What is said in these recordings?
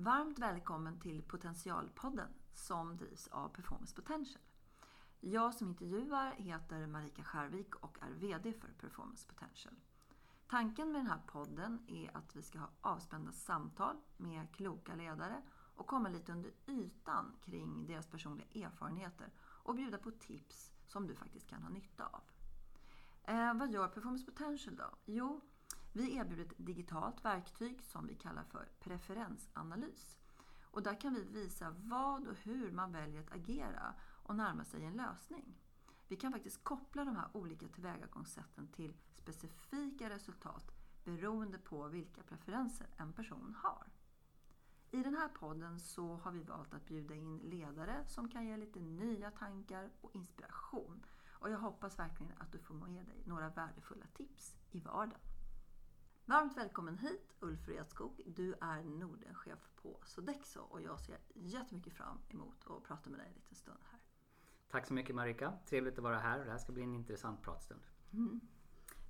Varmt välkommen till Potentialpodden som drivs av Performance Potential. Jag som intervjuar heter Marika Skärvik och är VD för Performance Potential. Tanken med den här podden är att vi ska ha avspända samtal med kloka ledare och komma lite under ytan kring deras personliga erfarenheter och bjuda på tips som du faktiskt kan ha nytta av. Eh, vad gör Performance Potential då? Jo, vi erbjuder ett digitalt verktyg som vi kallar för preferensanalys. Och där kan vi visa vad och hur man väljer att agera och närma sig en lösning. Vi kan faktiskt koppla de här olika tillvägagångssätten till specifika resultat beroende på vilka preferenser en person har. I den här podden så har vi valt att bjuda in ledare som kan ge lite nya tankar och inspiration. Och jag hoppas verkligen att du får med dig några värdefulla tips i vardagen. Varmt välkommen hit Ulf Redskog. Du är Nordenchef på Sodexo och jag ser jättemycket fram emot att prata med dig en liten stund här. Tack så mycket Marika. Trevligt att vara här. Det här ska bli en intressant pratstund. Mm.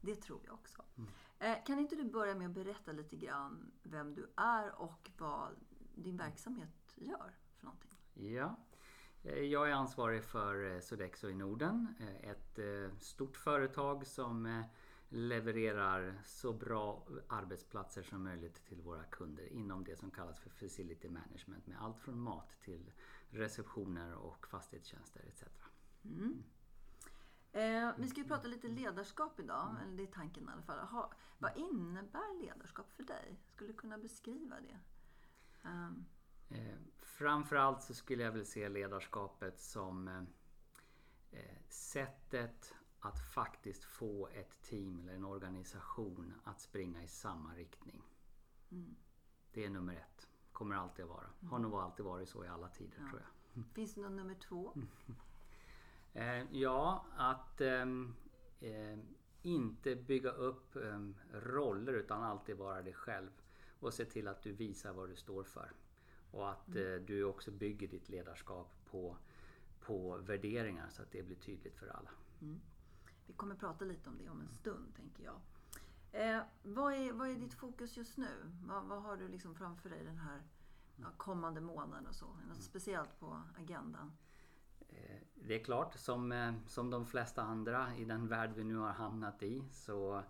Det tror jag också. Mm. Kan inte du börja med att berätta lite grann vem du är och vad din verksamhet gör för någonting? Ja, eh, jag är ansvarig för eh, Sodexo i Norden. Ett stort företag som levererar så bra arbetsplatser som möjligt till våra kunder inom det som kallas för Facility Management med allt från mat till receptioner och fastighetstjänster etc. Mm. Eh, vi ska ju prata lite ledarskap idag, mm. eller det är tanken i alla fall. Ha, vad innebär ledarskap för dig? Skulle du kunna beskriva det? Um. Eh, framförallt så skulle jag vilja se ledarskapet som eh, eh sättet att faktiskt få ett team eller en organisation att springa i samma riktning. Mm. Det är nummer ett. Kommer alltid att vara. Mm. Har nog alltid varit så i alla tider ja. tror jag. Finns det någon nummer två? eh, ja, att ehm, eh, inte bygga upp eh, roller utan alltid vara dig själv. Och se till att du visar vad du står för. Och att mm. Eh, du också bygger ditt ledarskap på, på värderingar så att det blir tydligt för alla. Mm. Vi kommer prata lite om det om en stund, tänker jag. Eh, vad, är, vad är ditt fokus just nu? Vad, vad har du liksom framför dig den här ja, kommande månaden och så? Något mm. speciellt på agendan? Eh, det är klart, som, eh, som de flesta andra i den värld vi nu har hamnat i så,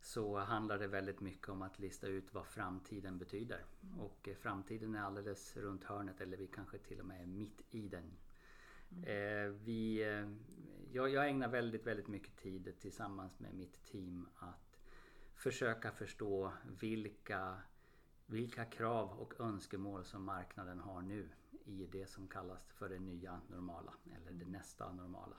så handlar det väldigt mycket om att lista ut vad framtiden betyder. Mm. Och eh, framtiden är alldeles runt hörnet eller vi kanske till och med är mitt i den Eh, vi, jag, jag ägnar väldigt, väldigt mycket tid tillsammans med mitt team att försöka förstå vilka, vilka krav och önskemål som marknaden har nu i det som kallas för det nya normala eller det nästa normala.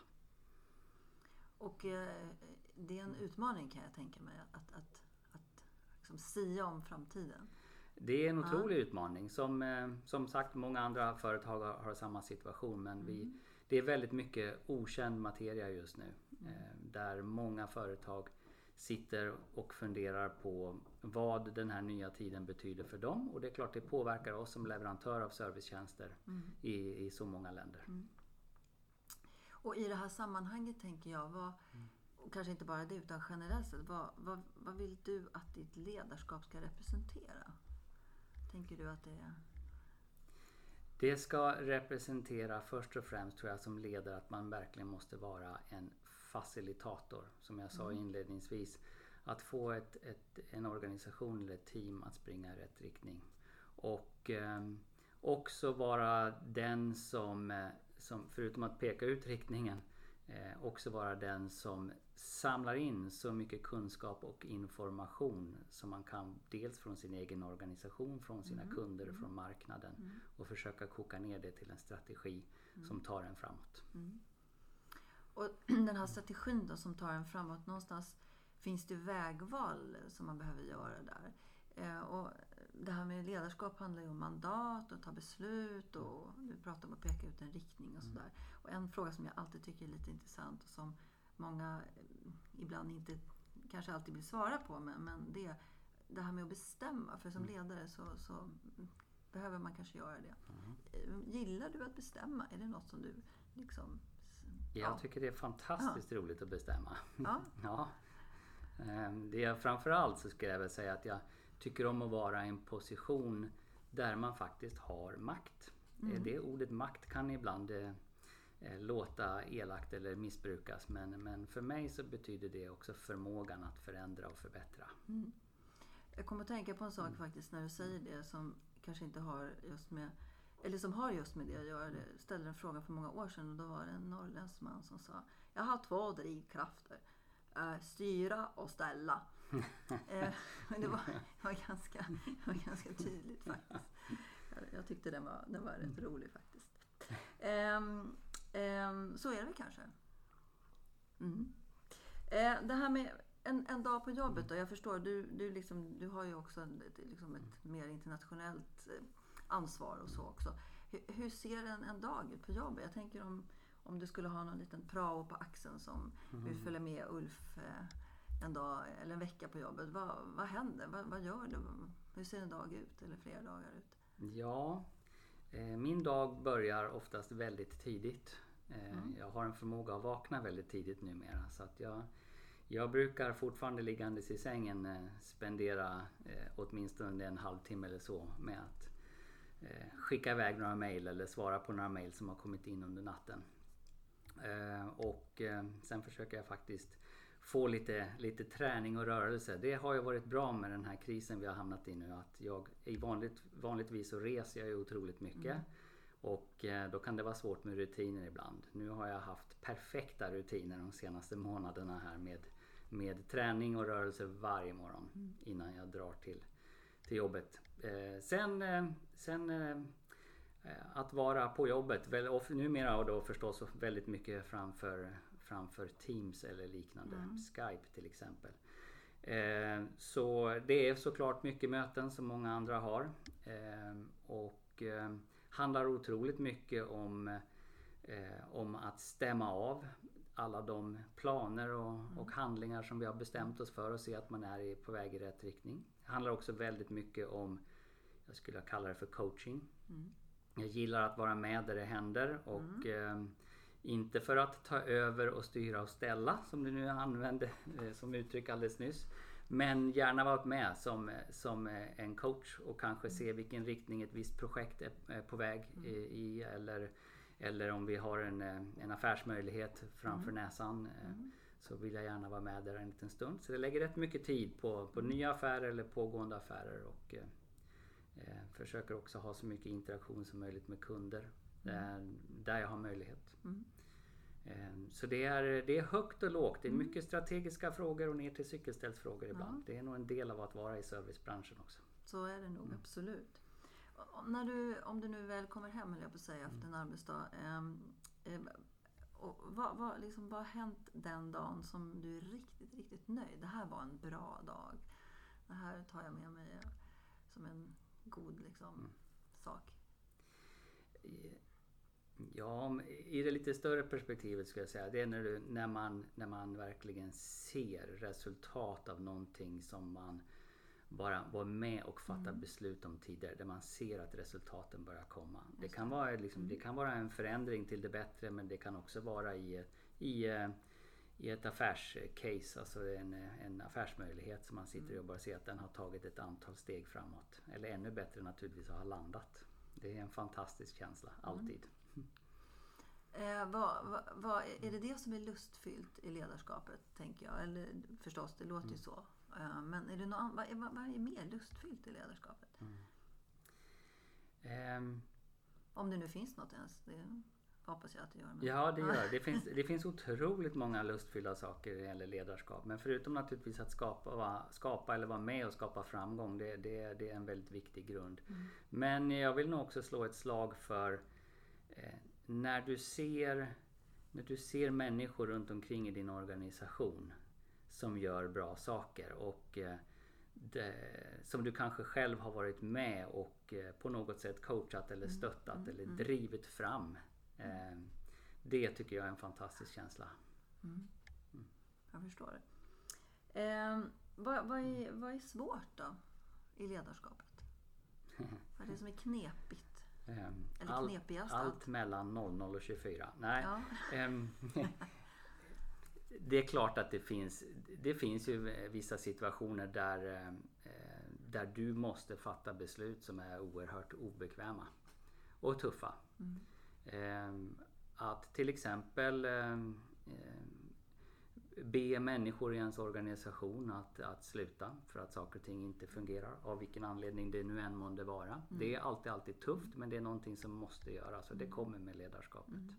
Och eh, det är en utmaning kan jag tänka mig att, att, att liksom sia om framtiden. Det är en otrolig ja. utmaning. Som, eh, som sagt, många andra företag har, har samma situation. Men mm. vi, det är väldigt mycket okänd materia just nu. Mm. Eh, där många företag sitter och funderar på vad den här nya tiden betyder för dem. Och det är klart det påverkar oss som leverantör av servicetjänster mm. i, i så många länder. Mm. Och i det här sammanhanget tänker jag, vad, mm. och kanske inte bara det utan generellt sett, vad, vad, vad vill du att ditt ledarskap ska representera? tänker du att det är? Det ska representera först och främst tror jag som ledare att man verkligen måste vara en facilitator. Som jag sa mm. inledningsvis. Att få ett, ett, en organisation eller ett team att springa i rätt riktning. Och eh, också vara den som, eh, som, förutom att peka ut riktningen, eh, också vara den som samlar in så mycket kunskap och information som man kan dels från sin egen organisation, från sina mm. kunder, mm. från marknaden mm. och försöka koka ner det till en strategi mm. som tar en framåt. Mm. Och den här strategin då som tar en framåt, någonstans finns det vägval som man behöver göra där. Eh, och det här med ledarskap handlar ju om mandat och ta beslut och du pratar om att peka ut en riktning och mm. sådär. Och en fråga som jag alltid tycker är lite intressant och som många eh, ibland inte kanske alltid vill svara på. Men, men det, det här med att bestämma. För som mm. ledare så, så behöver man kanske göra det. Mm. Gillar du att bestämma? Är det något som du liksom... Jag ja. tycker det är fantastiskt ja. roligt att bestämma. Ja. ja. Ehm, det är, framförallt så skulle jag väl säga att jag tycker om att vara i en position där man faktiskt har makt. Mm. Det ordet makt kan ibland eh, eh, låta elakt eller missbrukas men, men för mig så betyder det också förmågan att förändra och förbättra. Mm. Jag kommer att tänka på en sak faktiskt när du säger det som kanske inte har just med eller som har just med det att göra. Jag ställde en fråga för många år sedan och då var det en norrländsk man som sa Jag har två drivkrafter. Eh, styra och ställa. Eh, men det var, var ganska, var ganska tydligt faktiskt. Jag, tyckte den var, den var rätt rolig faktiskt. Ehm, ehm, så är det väl kanske. Mm. Eh, det här med en, en dag på jobbet då. Jag förstår, du, du, liksom, du har ju också ett, liksom ett mer internationellt eh, ansvar och så också. Hur, hur ser en, en dag ut på jobbet? Jag tänker om, om du skulle ha någon liten prao på axeln som vill följa med Ulf eh, en dag eller en vecka på jobbet. Vad, vad händer? Vad, vad gör du? Hur ser en dag ut eller flera dagar ut? Ja, eh, min dag börjar oftast väldigt tidigt. Eh, Mm. Jag har en förmåga att vakna väldigt tidigt numera så att jag, jag brukar fortfarande liggandes i sängen eh, spendera åtminstone en halvtimme eller så med att skicka iväg några mejl eller svara på några mejl som har kommit in under natten. Och sen försöker jag faktiskt få lite, lite träning och rörelse. Det har ju varit bra med den här krisen vi har hamnat i nu. Att jag, i vanligt, vanligtvis så reser jag ju otroligt mycket. Och eh, då kan det vara svårt med rutiner ibland. Nu har jag haft perfekta rutiner de senaste månaderna här med, med träning och rörelse varje morgon innan jag drar till, till jobbet. Eh, sen eh, sen eh, att vara på jobbet, väl, och numera och då förstås väldigt mycket framför, framför Teams eller liknande. Skype till exempel. Eh, så det är såklart mycket möten som många andra har. Eh, och eh, handlar otroligt mycket om, om att stämma av alla de planer och, och handlingar som vi har bestämt oss för och se att man är på väg i rätt riktning. Det handlar också väldigt mycket om, jag skulle kalla det för coaching. Jag gillar att vara med där det händer och eh, inte för att ta över och styra och ställa som du nu använde eh, som uttryck alldeles nyss. Men gärna vara med som, som eh, en coach och kanske se vilken riktning ett visst projekt är, på väg i, i eller, eller om vi har en, eh, en affärsmöjlighet framför näsan. eh, Så vill jag gärna vara med där en liten stund. Så det lägger rätt mycket tid på, på nya affärer eller pågående affärer. Och, eh, Eh, försöker också ha så mycket interaktion som möjligt med kunder där, där jag har möjlighet. Mm. Eh, så det är, det är högt och lågt. Det är mycket strategiska frågor och ner till cykelställsfrågor ibland. Det är nog en del av att vara i servicebranschen också. Så är det nog absolut. Och när du, om du nu väl kommer hem, eller jag på att säga, efter en arbetsdag. ehm, ehm, och vad, vad, liksom, vad har hänt den dagen som du är riktigt, riktigt nöjd? Det här var en bra dag. Det här tar jag med mig som en god liksom, sak. Ja, om- i det lite större perspektivet skulle jag säga. Det är när, du, när, man, när man verkligen ser resultat av någonting som man bara var med och fattade beslut om tidigare. Där man ser att resultaten börjar komma. Det kan, vara, liksom, det kan vara en förändring till det bättre men det kan också vara i, i, i ett affärscase, alltså en, en affärsmöjlighet som man sitter och jobbar och ser att den har tagit ett antal steg framåt. Eller ännu bättre naturligtvis att ha landat. Det är en fantastisk känsla, alltid. Eh, vad, vad, vad, är det det som är lustfyllt i ledarskapet, tänker jag? Eller förstås, det låter ju så. Eh, men är det något, vad, är, vad är mer lustfyllt i ledarskapet? Ehm, Om det nu finns något ens. Det hoppas jag att det gör. men- Ja, det gör det. Finns, det finns otroligt många lustfyllda saker när det gäller ledarskap. Men förutom naturligtvis att skapa, skapa eller vara med och skapa framgång. Det, det, det är en väldigt viktig grund. Men jag vill nog också slå ett slag för när du ser när du ser människor runt omkring i din organisation som gör bra saker och eh, det, som du kanske själv har varit med och eh, på något sätt coachat eller stöttat eller drivit fram. Eh, det tycker jag är en fantastisk känsla. Jag förstår det. Eh, vad, vad, är, vad är svårt då i ledarskapet? Vad är det som är knepigt? Ehm, Eller allt- allt mellan 00 och 24. Nej, Ja. ehm, det är klart att det finns, det finns ju vissa situationer där, eh, där du måste fatta beslut som är oerhört obekväma och tuffa. Mm. Eh, att till exempel be människor i ens organisation att, att sluta för att saker och ting inte fungerar. Av vilken anledning det nu än månde vara. Mm. Det är alltid, alltid tufft men det är någonting som måste göras och det mm. kommer med ledarskapet. Mm.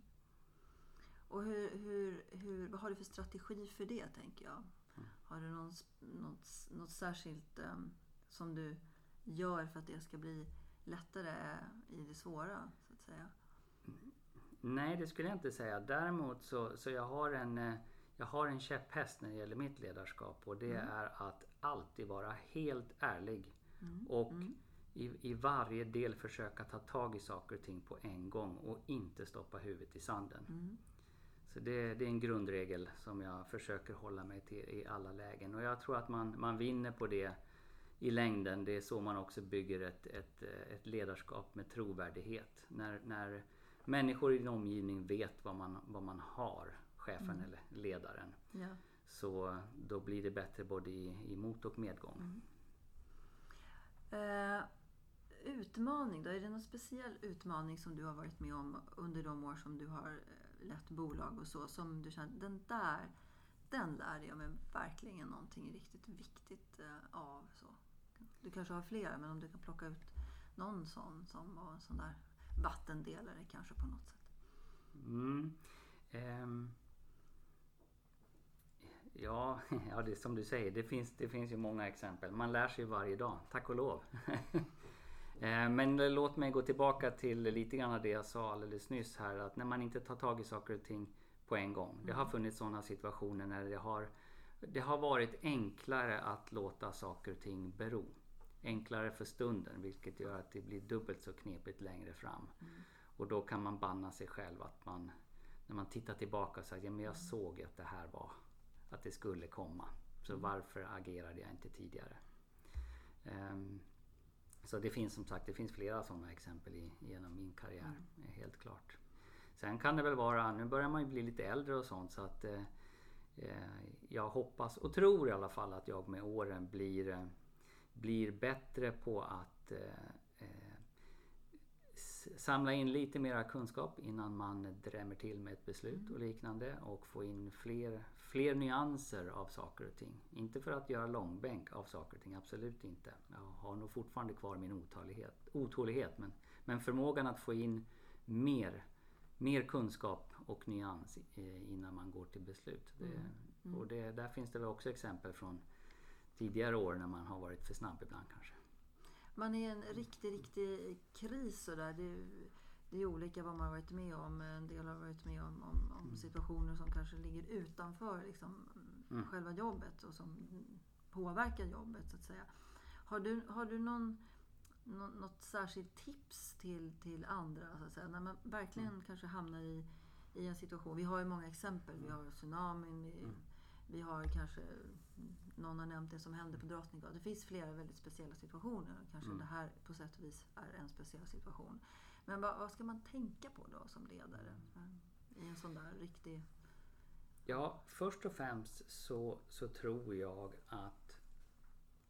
Och hur, hur, hur, vad har du för strategi för det tänker jag? Mm. Har du någon, något, något särskilt um, som du gör för att det ska bli lättare i det svåra? så att säga? Nej, det skulle jag inte säga. Däremot så, så jag har en eh, jag har en käpphäst när det gäller mitt ledarskap och det mm. är att alltid vara helt ärlig. Mm. Och mm. I, i varje del försöka ta tag i saker och ting på en gång och inte stoppa huvudet i sanden. Mm. Så det, det, är en grundregel som jag försöker hålla mig till i alla lägen. Och jag tror att man, man vinner på det i längden. Det är så man också bygger ett, ett, ett ledarskap med trovärdighet. När, när människor i din omgivning vet vad man, vad man har chefen mm. eller ledaren. Ja. Så då blir det bättre både i, i mot och medgång. Mm. Eh, utmaning då? Är det någon speciell utmaning som du har varit med om under de år som du har eh, lett bolag och så som du känner, den där den lärde jag mig verkligen någonting riktigt viktigt eh, av. Så. Du kanske har flera men om du kan plocka ut någon sån som var en sån där vattendelare kanske på något sätt. Mm. Um. Ja, ja det som du säger, det finns, det finns ju många exempel. Man lär sig varje dag, tack och lov. Eh, men låt mig gå tillbaka till lite grann av det jag sa alldeles nyss här. Att när man inte tar tag i saker och ting på en gång. Det har mm. funnits sådana situationer när det har, det har varit enklare att låta saker och ting bero. Enklare för stunden vilket gör att det blir dubbelt så knepigt längre fram. Mm. Och då kan man banna sig själv att man när man tittar tillbaka och säger ja, men jag mm. såg att det här var att det skulle komma. Så mm. varför agerade jag inte tidigare? Um, så det finns som sagt det finns flera sådana exempel i, genom min karriär. Mm. Helt klart. Sen kan det väl vara, nu börjar man ju bli lite äldre och sånt så att eh, eh jag hoppas och tror i alla fall att jag med åren blir, eh, blir bättre på att eh, samla in lite mera kunskap innan man drämmer till med ett beslut mm. och liknande och få in fler, fler nyanser av saker och ting. Inte för att göra långbänk av saker och ting, absolut inte. Jag har nog fortfarande kvar min otålighet, otålighet men, men förmågan att få in mer, mer kunskap och nyans innan man går till beslut. Det, mm. Mm. Och det, där finns det väl också exempel från tidigare år när man har varit för snabb ibland kanske man är i en riktig, riktig kris sådär. Det, det är olika vad man har varit med om. En del har varit med om, om, om mm. situationer som kanske ligger utanför liksom, mm. själva jobbet och som påverkar jobbet så att säga. Har du, har du någon, något särskilt tips till, till andra? Så att säga? När man verkligen mm. kanske hamnar i, i en situation. Vi har ju många exempel. Vi har tsunamin. Vi, mm. vi har kanske någon har nämnt det som hände på Drottninggatan. Det finns flera väldigt speciella situationer. Kanske mm. det här på sätt och vis är en speciell situation. Men vad, vad, ska man tänka på då som ledare i en sån där riktig... Ja, först och främst så, så tror jag att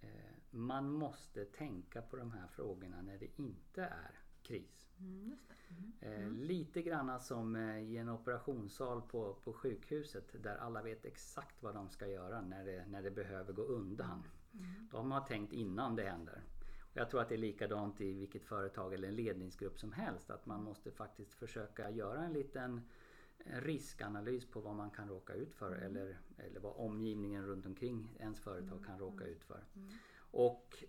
eh, man måste tänka på de här frågorna när det inte är kris. Mm, mm. Eh, lite granna som eh, i en operationssal på, på sjukhuset där alla vet exakt vad de ska göra när det, när det behöver gå undan. Mm. De har tänkt innan det händer. Jag tror att det är likadant i vilket företag eller en ledningsgrupp som helst. Att man måste faktiskt försöka göra en liten riskanalys på vad man kan råka ut för mm. eller, eller vad omgivningen runt omkring ens företag kan råka mm. ut för. Mm. Och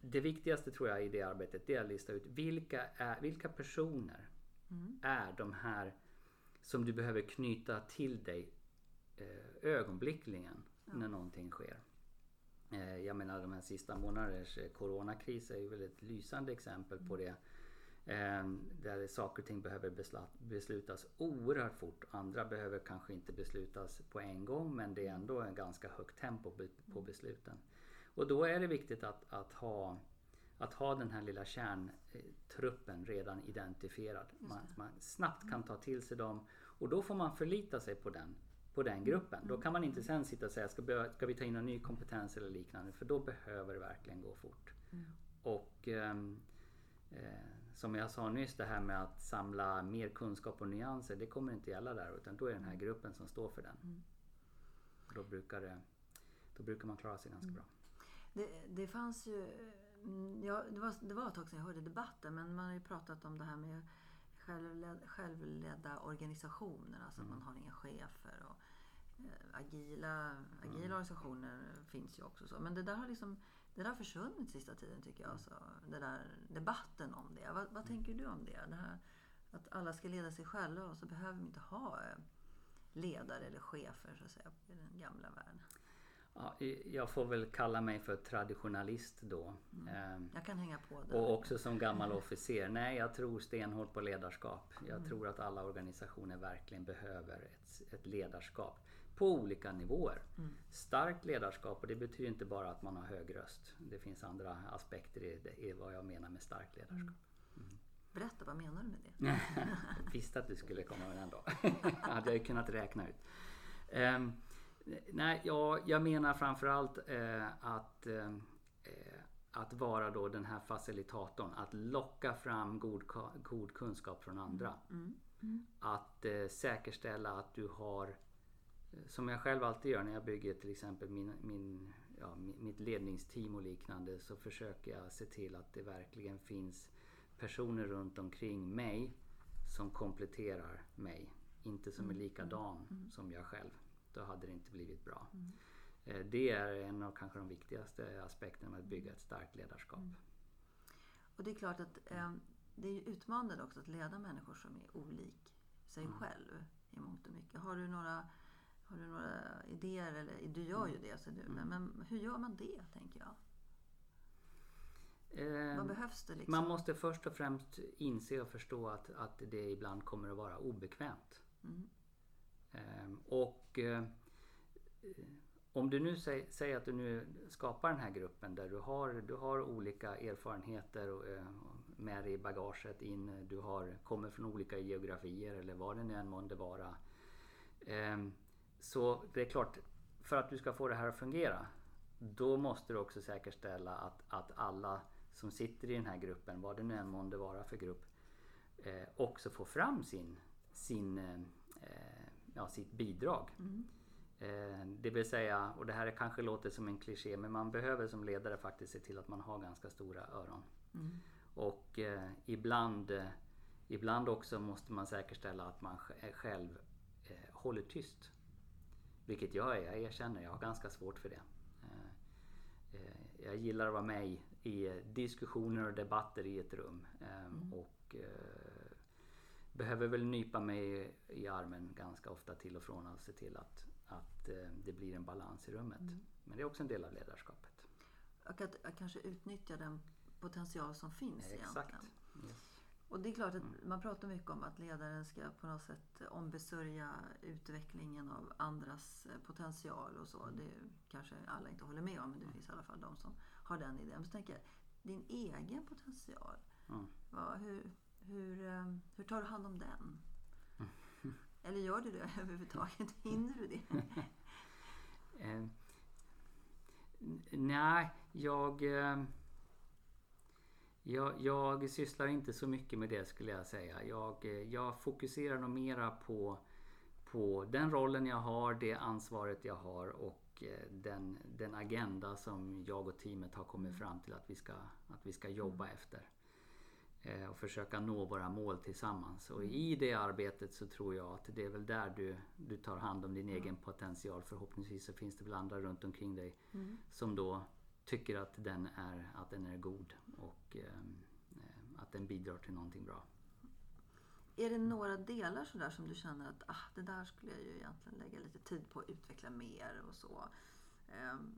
det viktigaste tror jag i det arbetet det är att lista ut vilka, är, vilka personer mm. är de här som du behöver knyta till dig eh, ögonblickligen ja. när någonting sker. Eh, jag menar de här sista månadernas eh, coronakris är ju väl ett lysande exempel på det. Eh, där saker och ting behöver beslutas oerhört fort. Andra behöver kanske inte beslutas på en gång men det är ändå en ganska högt tempo på besluten. Och då är det viktigt att, att, ha, att ha den här lilla kärntruppen redan identifierad. Man, man, snabbt kan ta till sig dem och då får man förlita sig på den på den gruppen. Då kan man inte sen sitta och säga ska, ska vi ta in någon ny kompetens eller liknande för då behöver det verkligen gå fort. Och ehm, eh, som jag sa nyss det här med att samla mer kunskap och nyanser det kommer inte gälla där utan då är det den här gruppen som står för den. Då, brukar det, då brukar man klara sig ganska bra. Det, det fanns ju... mm, Ja, det, var, det var ett tag sedan jag hörde debatten men man har ju pratat om det här med självled, självledda organisationer. Alltså att man har inga chefer. Och, eh, agila, agila organisationer finns ju också. Så. Men det där har liksom det där försvunnit sista tiden tycker jag. Så, det där debatten om det. Vad, vad tänker du om det? det här, att alla ska leda sig själva och så behöver vi inte ha eh, ledare eller chefer så att säga i den gamla världen. Ja, jag får väl kalla mig för traditionalist då. Ehm, Jag kan hänga på det. Och också som gammal officer. Nej, jag tror stenhårt på ledarskap. Jag tror att alla organisationer verkligen behöver ett, ett ledarskap på olika nivåer. Starkt ledarskap och det betyder inte bara att man har hög röst. Det finns andra aspekter i, i vad jag menar med starkt ledarskap. Berätta, vad menar du med det? Visste att du skulle komma med den då. hade jag ju kunnat räkna ut. Ehm, nej, jag, jag menar framförallt eh, att, eh, att vara då den här facilitatorn. Att locka fram god, god kunskap från andra. Att eh, säkerställa att du har som jag själv alltid gör när jag bygger till exempel min, min, ja, mi- mitt ledningsteam och liknande så försöker jag se till att det verkligen finns personer runt omkring mig som kompletterar mig. Inte som är likadan som jag själv. Då hade det inte blivit bra. Eh, Det är en av kanske de viktigaste aspekterna med att bygga ett starkt ledarskap. Och det är klart att eh, det är utmanande också att leda människor som är olik sig Mm. själv i mångt och mycket. Har du några, har du några idéer? Eller, du gör ju det, så du, Mm. men, men hur gör man det, tänker jag? Eh, Vad behövs det liksom? Man måste först och främst inse och förstå att, att det ibland kommer att vara obekvämt. Mm. Ehm, och eh, eh, om du nu säger, säger att du nu skapar den här gruppen där du har, du har olika erfarenheter och, eh, med dig i bagaget in. Du har, kommer från olika geografier eller vad det nu än månde vara. Så det är klart, för att du ska få det här att fungera då måste du också säkerställa att, att alla som sitter i den här gruppen, vad det nu än månde vara för grupp, eh, också får fram sin, sin, eh, eh, ja, sitt bidrag. Eh, det vill säga, och det här kanske låter som en kliché, men man behöver som ledare faktiskt se till att man har ganska stora öron. Och eh, ibland, eh, ibland också måste man säkerställa att man sj- själv eh, håller tyst. Vilket jag är, jag erkänner, jag har ganska svårt för det. Eh, eh, jag gillar att vara med i, diskussioner och debatter i ett rum. Eh, Och eh, behöver väl nypa mig i armen ganska ofta till och från och se till att, att det blir en balans i rummet. Men det är också en del av ledarskapet. Och att, att kanske utnyttja den potential som finns Exakt. egentligen. Yes. Och det är klart att man pratar mycket om att ledaren ska på något sätt ombesörja utvecklingen av andras eh, potential och så. Det kanske alla inte håller med om, men det finns i alla fall de som har den idén. Men så tänker jag, din egen potential, Mm. vad, hur, hur, eh, hur tar du hand om den? Eller gör du det överhuvudtaget? Hinner du det? Eh, nej, jag, eh, jag... Jag sysslar inte så mycket med det skulle jag säga. Jag, eh, jag fokuserar nog mera på, på den rollen jag har, det ansvaret jag har och eh, den, den agenda som jag och teamet har kommit fram till att vi ska, att vi ska jobba efter. Eh, Och försöka nå våra mål tillsammans. Och i det arbetet så tror jag att det är väl där du, du tar hand om din egen potential. Förhoppningsvis så finns det väl andra runt omkring dig som då tycker att den är, att den är god och ehm, eh, att den bidrar till någonting bra. Är det några delar sådär som du känner att ah, det där skulle jag ju egentligen lägga lite tid på att utveckla mer och så? Ehm,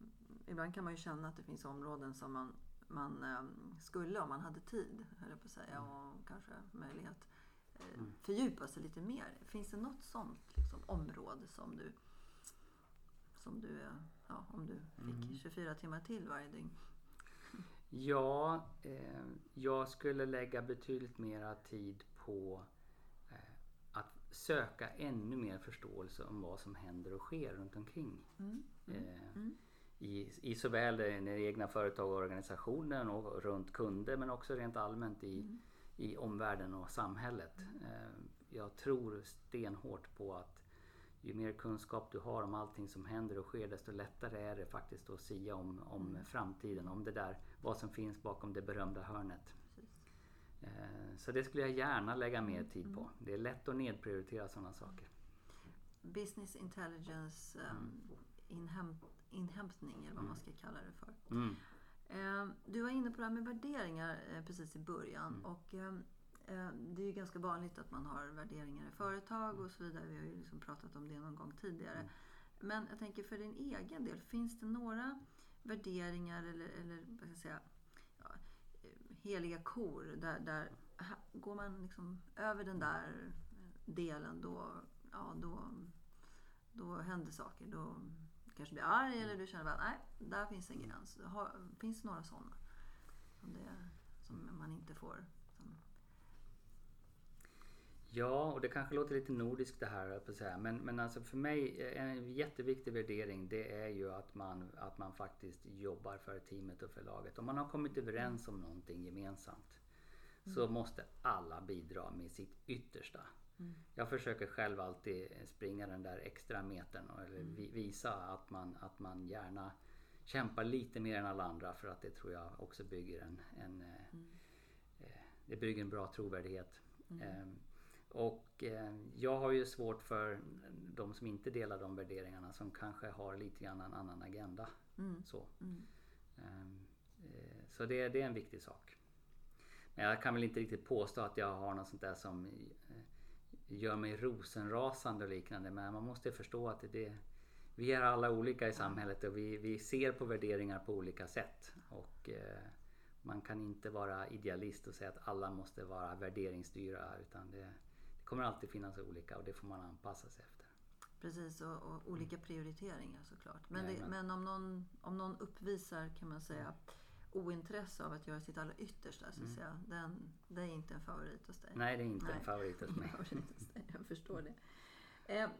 ibland kan man ju känna att det finns områden som man, man ehm, skulle, om man hade tid, höll jag på att säga, och kanske möjlighet, eh, fördjupa sig lite mer. Finns det något sånt liksom, område som du, som du, eh, ja, om du fick 24 timmar till varje dygn? Ja, eh, jag skulle lägga betydligt mera tid på eh, att söka ännu mer förståelse om vad som händer och sker runt omkring. Mm. Mm. Eh, Mm. i, i såväl den egna företag och organisationen och runt kunder men också rent allmänt i, Mm. i omvärlden och samhället. Eh, Jag tror stenhårt på att ju mer kunskap du har om allting som händer och sker desto lättare är det faktiskt att sia om, om Mm. framtiden, om det där, vad som finns bakom det berömda hörnet. Eh, Så det skulle jag gärna lägga mer tid Mm. på. Det är lätt att nedprioritera sådana saker. Business intelligence um, inhämt, inhämtning eller vad man ska kalla det för. Mm. Eh, Du var inne på det här med värderingar eh, precis i början. Mm. Och, eh, eh, det är ju ganska vanligt att man har värderingar i företag och så vidare. Vi har ju liksom pratat om det någon gång tidigare. Mm. Men jag tänker för din egen del, finns det några värderingar eller, eller vad ska jag säga, ja, heliga kor där, där går man liksom över den där delen då, ja, då, då händer saker. Då kanske blir arg eller du känner att nej, där finns en gräns. Har, finns det några sådana? Som, det, som man inte får... Ja, och det kanske låter lite nordiskt det här, på säga. Men, men alltså för mig, eh, en jätteviktig värdering det är ju att man, att man faktiskt jobbar för teamet och för laget. Om man har kommit överens om någonting gemensamt så måste alla bidra med sitt yttersta. Mm. Jag försöker själv alltid springa den där extra metern och vi- visa att man, att man gärna kämpar lite mer än alla andra för att det tror jag också bygger en, en, eh, Mm. eh, det bygger en bra trovärdighet. Mm. Eh, Och eh, jag har ju svårt för de som inte delar de värderingarna som kanske har lite grann en annan agenda. Mm. Så, Mm. Ehm, eh, så det, det är en viktig sak. Men jag kan väl inte riktigt påstå att jag har något sånt där som eh, gör mig rosenrasande och liknande. Men man måste förstå att det, vi är alla olika i samhället och vi, vi ser på värderingar på olika sätt. Och eh, man kan inte vara idealist och säga att alla måste vara värderingsstyra utan det kommer alltid finnas olika och det får man anpassa sig efter. Precis, och, och olika prioriteringar såklart. Men, det, men om, någon, om någon uppvisar kan man säga ointresse av att göra sitt allra yttersta så att säga, den, det är inte en favorit hos dig. Nej, det är inte Nej. en favorit hos mig. Jag förstår det. Eh,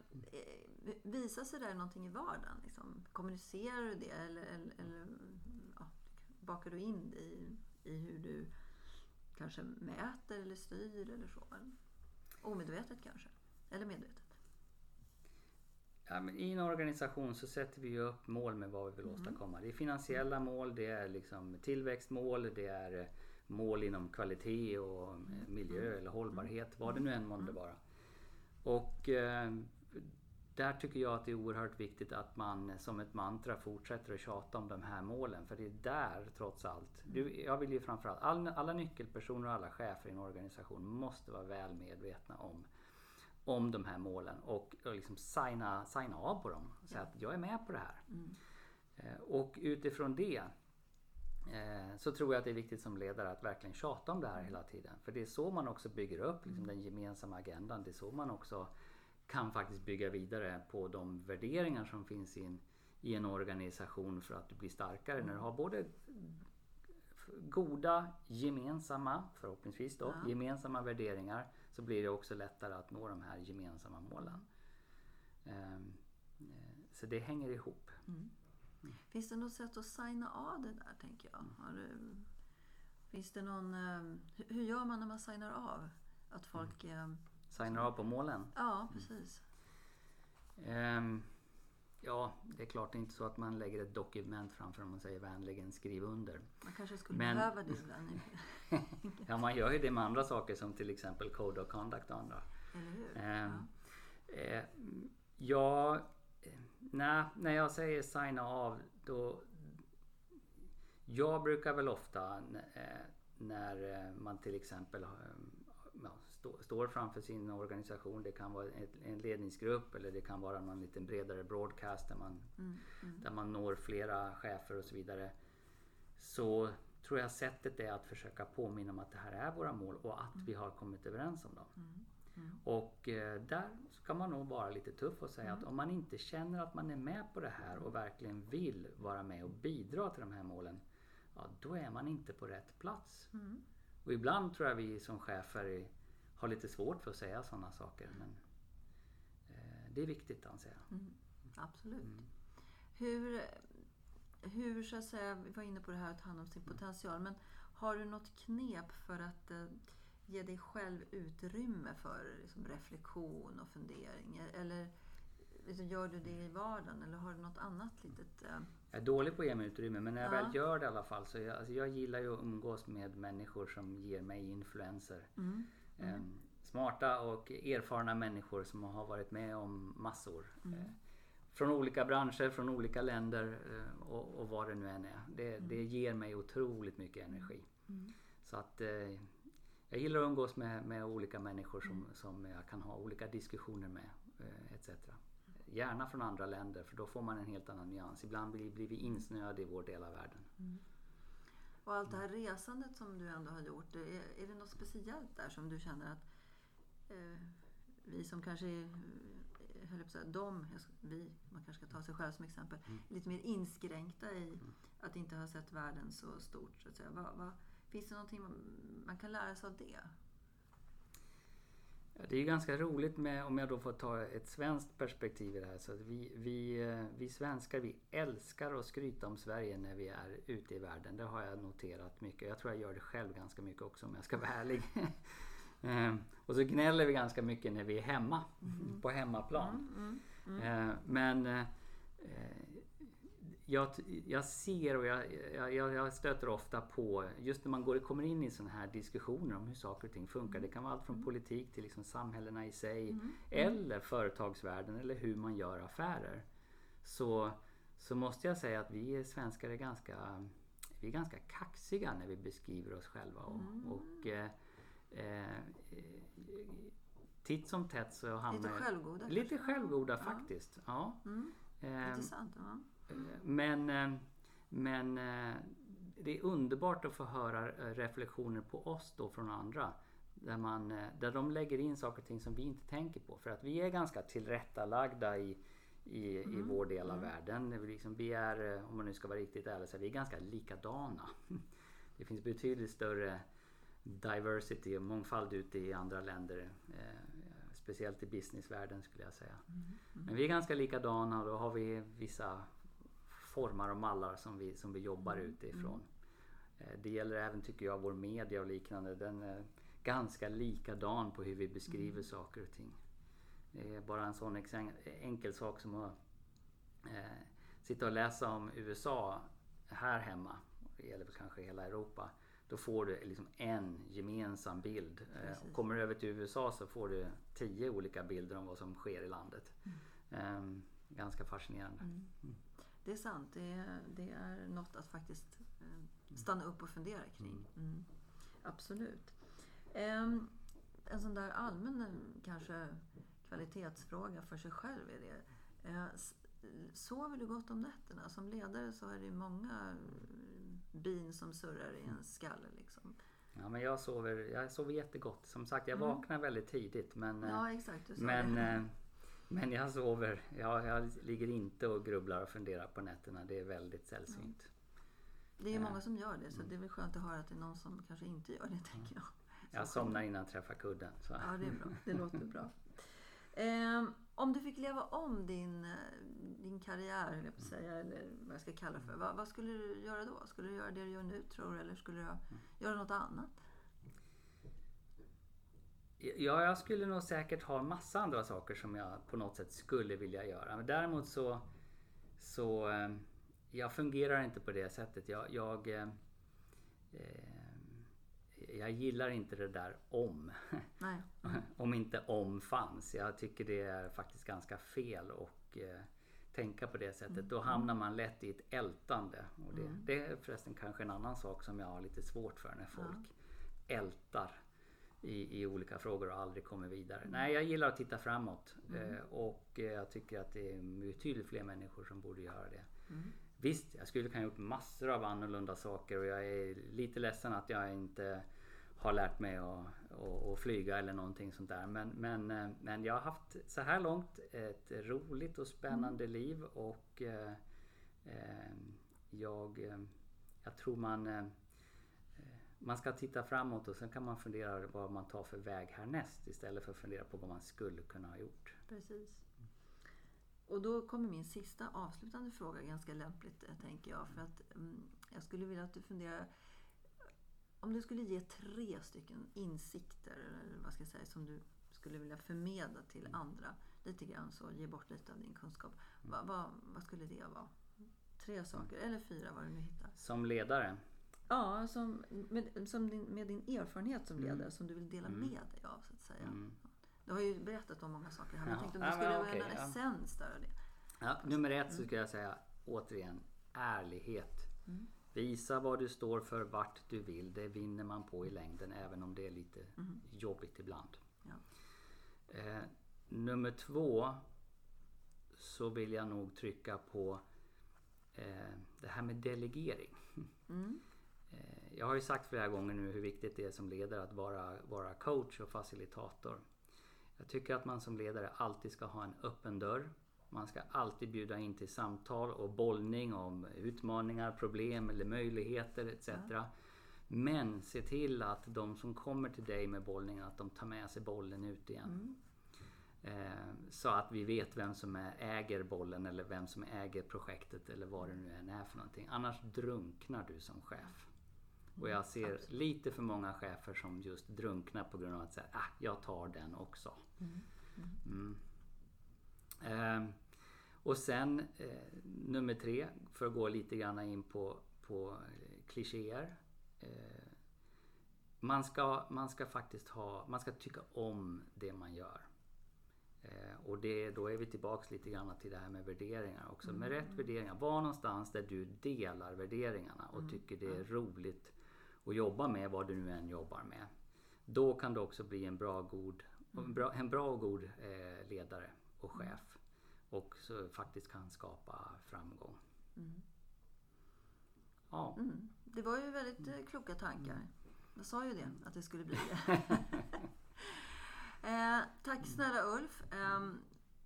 visar sig där någonting i vardagen? Liksom? Kommunicerar du det eller, eller, eller ja, bakar du in det i, i hur du kanske mäter eller styr eller så? Omedvetet kanske? Eller medvetet? Ja, men I en organisation så sätter vi ju upp mål med vad vi vill åstadkomma. Det är finansiella mål, det är liksom tillväxtmål, det är mål inom kvalitet och eh, miljö eller hållbarhet, vad det nu än månde vara. Och eh, där tycker jag att det är oerhört viktigt att man som ett mantra fortsätter att tjata om de här målen. För det är där trots allt. Du, jag vill ju framförallt, all, alla nyckelpersoner och alla chefer i en organisation måste vara väl medvetna om om de här målen och, och liksom signa, signa av på dem. Säga att jag är med på det här. Mm. Eh, Och utifrån det eh, så tror jag att det är viktigt som ledare att verkligen tjata om det här hela tiden. För det är så man också bygger upp liksom, den gemensamma agendan. Det är så man också kan faktiskt bygga vidare på de värderingar som finns i en, i en organisation för att du blir starkare. När du har både goda gemensamma, förhoppningsvis då, Ja. gemensamma värderingar så blir det också lättare att nå de här gemensamma målen. Ehm, eh, Så det hänger ihop. Mm. Finns det något sätt att signa av det där tänker jag? Har du, finns det någon, eh, hur- gör man när man signar av? Att folk... eh, Signar av på målen. Ja, precis. Ehm, ja, det är klart det är inte så att man lägger ett dokument framför dem och säger vänligen skriv under. Man kanske skulle Men- behöva det ibland. Ja, man gör ju det med andra saker som till exempel Code of Conduct och andra. Eller hur? Ehm, Ja. Eh, ja, nej, när jag säger signa av då... Jag brukar väl ofta eh, när eh, man till exempel stå, står framför sin organisation. Det kan vara ett, en ledningsgrupp eller det kan vara någon liten bredare broadcast där man, Mm, mm, där man når flera chefer och så vidare. Så tror jag sättet är att försöka påminna om att det här är våra mål och att vi har kommit överens om dem. mm, mm. Och eh, där ska man nog vara lite tuff och säga att om man inte känner att man är med på det här och verkligen vill vara med och bidra till de här målen. Ja, då är man inte på rätt plats. Mm. Och ibland tror jag vi som chefer har lite svårt för att säga sådana saker. Men det är viktigt anser jag. Mm. Absolut. Mm. Hur, hur så att säga, vi var inne på det här att ta hand om sin potential, men har du något knep för att eh, ge dig själv utrymme för liksom, reflektion och fundering? Eller liksom, gör du det i vardagen eller har du något annat litet? Eh... Jag är dålig på att ge mig utrymme men när jag ja. väl gör det i alla fall så jag, alltså jag gillar ju att umgås med människor som ger mig influenser. Mm. Mm. Eh, smarta och erfarna människor som har varit med om massor. Mm. Eh, från olika branscher, från olika länder eh, och, och vad det nu än är. Det, mm. det ger mig otroligt mycket energi. Mm. Så att eh, jag gillar att umgås med, med olika människor som, mm. som jag kan ha olika diskussioner med eh, etc. Gärna från andra länder för då får man en helt annan nyans. Ibland blir, blir vi insnöade i vår del av världen. Och allt det här resandet som du ändå har gjort, är, är det något speciellt där som du känner att eh, vi som kanske är höll på säga, de, vi, man kanske ska ta sig själv som exempel, mm. lite mer inskränkta i mm. att inte ha sett världen så stort. Så att säga. Va, va, finns det någonting man, man, kan lära sig av det? Det är ganska roligt med, om jag då får ta ett svenskt perspektiv i det här. Så vi, vi, eh, vi svenskar vi älskar att skryta om Sverige när vi är ute i världen. Det har jag noterat mycket. Jag tror jag gör det själv ganska mycket också om jag ska vara ärlig. Eh, och så gnäller vi ganska mycket när vi är hemma, mm. på hemmaplan. Mm, mm, mm. eh, men eh, jag, jag, ser och jag, jag, jag, stöter ofta på, just när man går, kommer in i sådana här diskussioner om hur saker och ting funkar. Det kan vara allt från mm. politik till liksom samhällena i sig. Mm. Eller företagsvärlden eller hur man gör affärer. Så, så måste jag säga att vi svenskar är ganska, vi är ganska kaxiga när vi beskriver oss själva. Och, och eh, eh, titt som tätt så hamnar Lite självgoda? Lite kanske? självgoda faktiskt. Ja. Mm. Eh, Intressant. Ja. Mm. Men, eh, men eh, det är underbart att få höra eh, reflektioner på oss då från andra. Där, man, där de lägger in saker och ting som vi inte tänker på. För att vi är ganska tillrättalagda i, i, mm. i vår del av mm. världen. Vi, liksom, vi är, om man nu ska vara riktigt ärlig, så är vi ganska likadana. Det finns betydligt större diversity och mångfald ute i andra länder. Eh, speciellt i businessvärlden skulle jag säga. Mm. Mm. Men vi är ganska likadana och då har vi vissa formar och mallar som vi, som vi jobbar mm. utifrån. Eh, det gäller även tycker jag vår media och liknande. Den är ganska likadan på hur vi beskriver mm. saker och ting. Det är bara en sån enkel sak som att eh, sitta och läsa om USA här hemma. Det gäller väl kanske hela Europa då får du liksom en gemensam bild. Eh, Precis. Kommer du över till USA så får du tio olika bilder om vad som sker i landet. Mm. Ehm, ganska fascinerande. Mm. Mm. Det är sant. Det är, det är något att faktiskt eh, stanna upp och fundera kring. Mm. Mm. Absolut. Ehm, en sån där allmän kanske kvalitetsfråga för sig själv är det. Eh, sover du gott om nätterna? Som ledare så är det många bin som surrar i en skalle. Liksom. Ja, men jag sover, jag sover jättegott. Som sagt, jag mm. vaknar väldigt tidigt. Men, ja, exakt, men, eh, men jag sover. Jag, jag ligger inte och grubblar och funderar på nätterna. Det är väldigt sällsynt. Mm. Det är ju många som gör det så mm. det är väl skönt att höra att det är någon som kanske inte gör det tänker jag. Jag somnar innan jag träffar kudden. Så. Ja, det är bra. Det låter bra. Eh, om du fick leva om din, eh, din karriär, jag på säga, eller vad jag ska kalla det för. Vad, vad, skulle du göra då? Skulle du göra det du gör nu tror du? Eller skulle du göra något annat? Ja, jag skulle nog säkert ha massa andra saker som jag på något sätt skulle vilja göra. Men däremot så, så eh, jag fungerar inte på det sättet. Jag, jag eh, eh jag gillar inte det där om. Nej. om inte om fanns. Jag tycker det är faktiskt ganska fel att eh, tänka på det sättet. Mm. Då hamnar man lätt i ett ältande. Och det, mm. det, är förresten kanske en annan sak som jag har lite svårt för när folk ja. ältar i, i olika frågor och aldrig kommer vidare. Mm. Nej, jag gillar att titta framåt. Mm. Eh, och eh, jag tycker att det är betydligt fler människor som borde göra det. Mm. Visst, jag skulle kunna ha gjort massor av annorlunda saker och jag är lite ledsen att jag inte har lärt mig att, att, att, flyga eller någonting sånt där. Men, men, eh, men jag har haft så här långt ett roligt och spännande mm. liv och eh, jag, jag tror man man ska titta framåt och sen kan man fundera vad man tar för väg härnäst istället för att fundera på vad man skulle kunna ha gjort. Precis. och då kommer min sista avslutande fråga ganska lämpligt, eh, tänker jag. För att mm, jag skulle vilja att du funderar om du skulle ge tre stycken insikter, eller vad ska jag säga, som du skulle vilja förmedla till andra, lite grann så, ge bort lite av din kunskap. Va, va, vad skulle det vara? Tre saker, eller fyra, vad du nu hittar. Som ledare? Ja, som, med, som din, med din erfarenhet som ledare, som du vill dela med dig av, så att säga. Du har ju berättat om många saker här, men jag tänkte om du Ja, skulle vara okej, en ja. essens där det. Ja, nummer ett så ska jag säga återigen ärlighet. Visa vad du står för, vart du vill. Det vinner man på i längden även om det är lite jobbigt ibland. Ja. Eh, nummer två så vill jag nog trycka på eh, det här med delegering. Eh, jag har ju sagt flera gånger nu hur viktigt det är som ledare att vara, vara coach och facilitator. Jag tycker att man som ledare alltid ska ha en öppen dörr. Man ska alltid bjuda in till samtal och bollning om utmaningar, problem eller möjligheter etc. Men se till att de som kommer till dig med bollningen att de tar med sig bollen ut igen. Eh, så att vi vet vem som äger bollen eller vem som äger projektet eller vad det nu än är för någonting. Annars drunknar du som chef. Och jag ser lite för många chefer som just drunknar på grund av att säga ah, jag tar den också. Mm. Eh, och sen eh, nummer tre, för att gå lite grann in på, på eh, klichéer. Eh, man, ska, man ska faktiskt ha, man ska tycka om det man gör. Eh, och det, då är vi tillbaks lite grann till det här med värderingar också. Med rätt värderingar, var någonstans där du delar värderingarna och tycker det är roligt att jobba med vad du nu än jobbar med. Då kan du också bli en bra, god, en bra, en bra och god eh, ledare och chef. Och så faktiskt kan skapa framgång. Ja. Mm. Det var ju väldigt eh, kloka tankar. Jag sa ju det, att det skulle bli det. eh, tack snälla Ulf. Eh,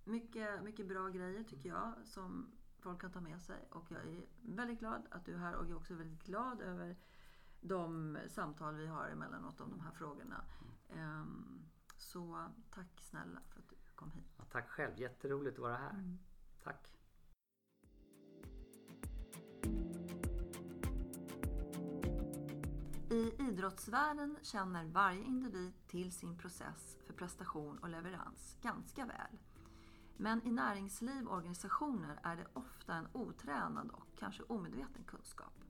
mycket, mycket bra grejer tycker jag som folk kan ta med sig. Och jag är väldigt glad att du är här och jag är också väldigt glad över de samtal vi har emellanåt om de här frågorna. Eh, så tack snälla för att du kom hit. Ja, tack själv, jätteroligt att vara här. Tack. I idrottsvärlden känner varje individ till sin process för prestation och leverans ganska väl. Men i näringsliv och organisationer är det ofta en otränad och kanske omedveten kunskap.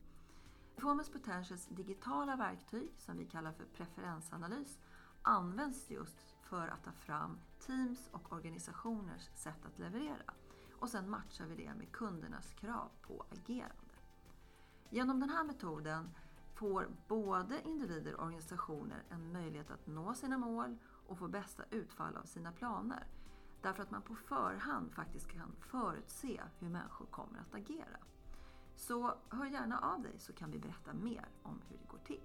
Performance Potentials digitala verktyg, som vi kallar för preferensanalys, används just för att ta fram teams och organisationers sätt att leverera. Och sen matchar vi det med kundernas krav på agerande. Genom den här metoden får både individer och organisationer en möjlighet att nå sina mål och få bästa utfall av sina planer. Därför att man på förhand faktiskt kan förutse hur människor kommer att agera. Så hör gärna av dig så kan vi berätta mer om hur det går till.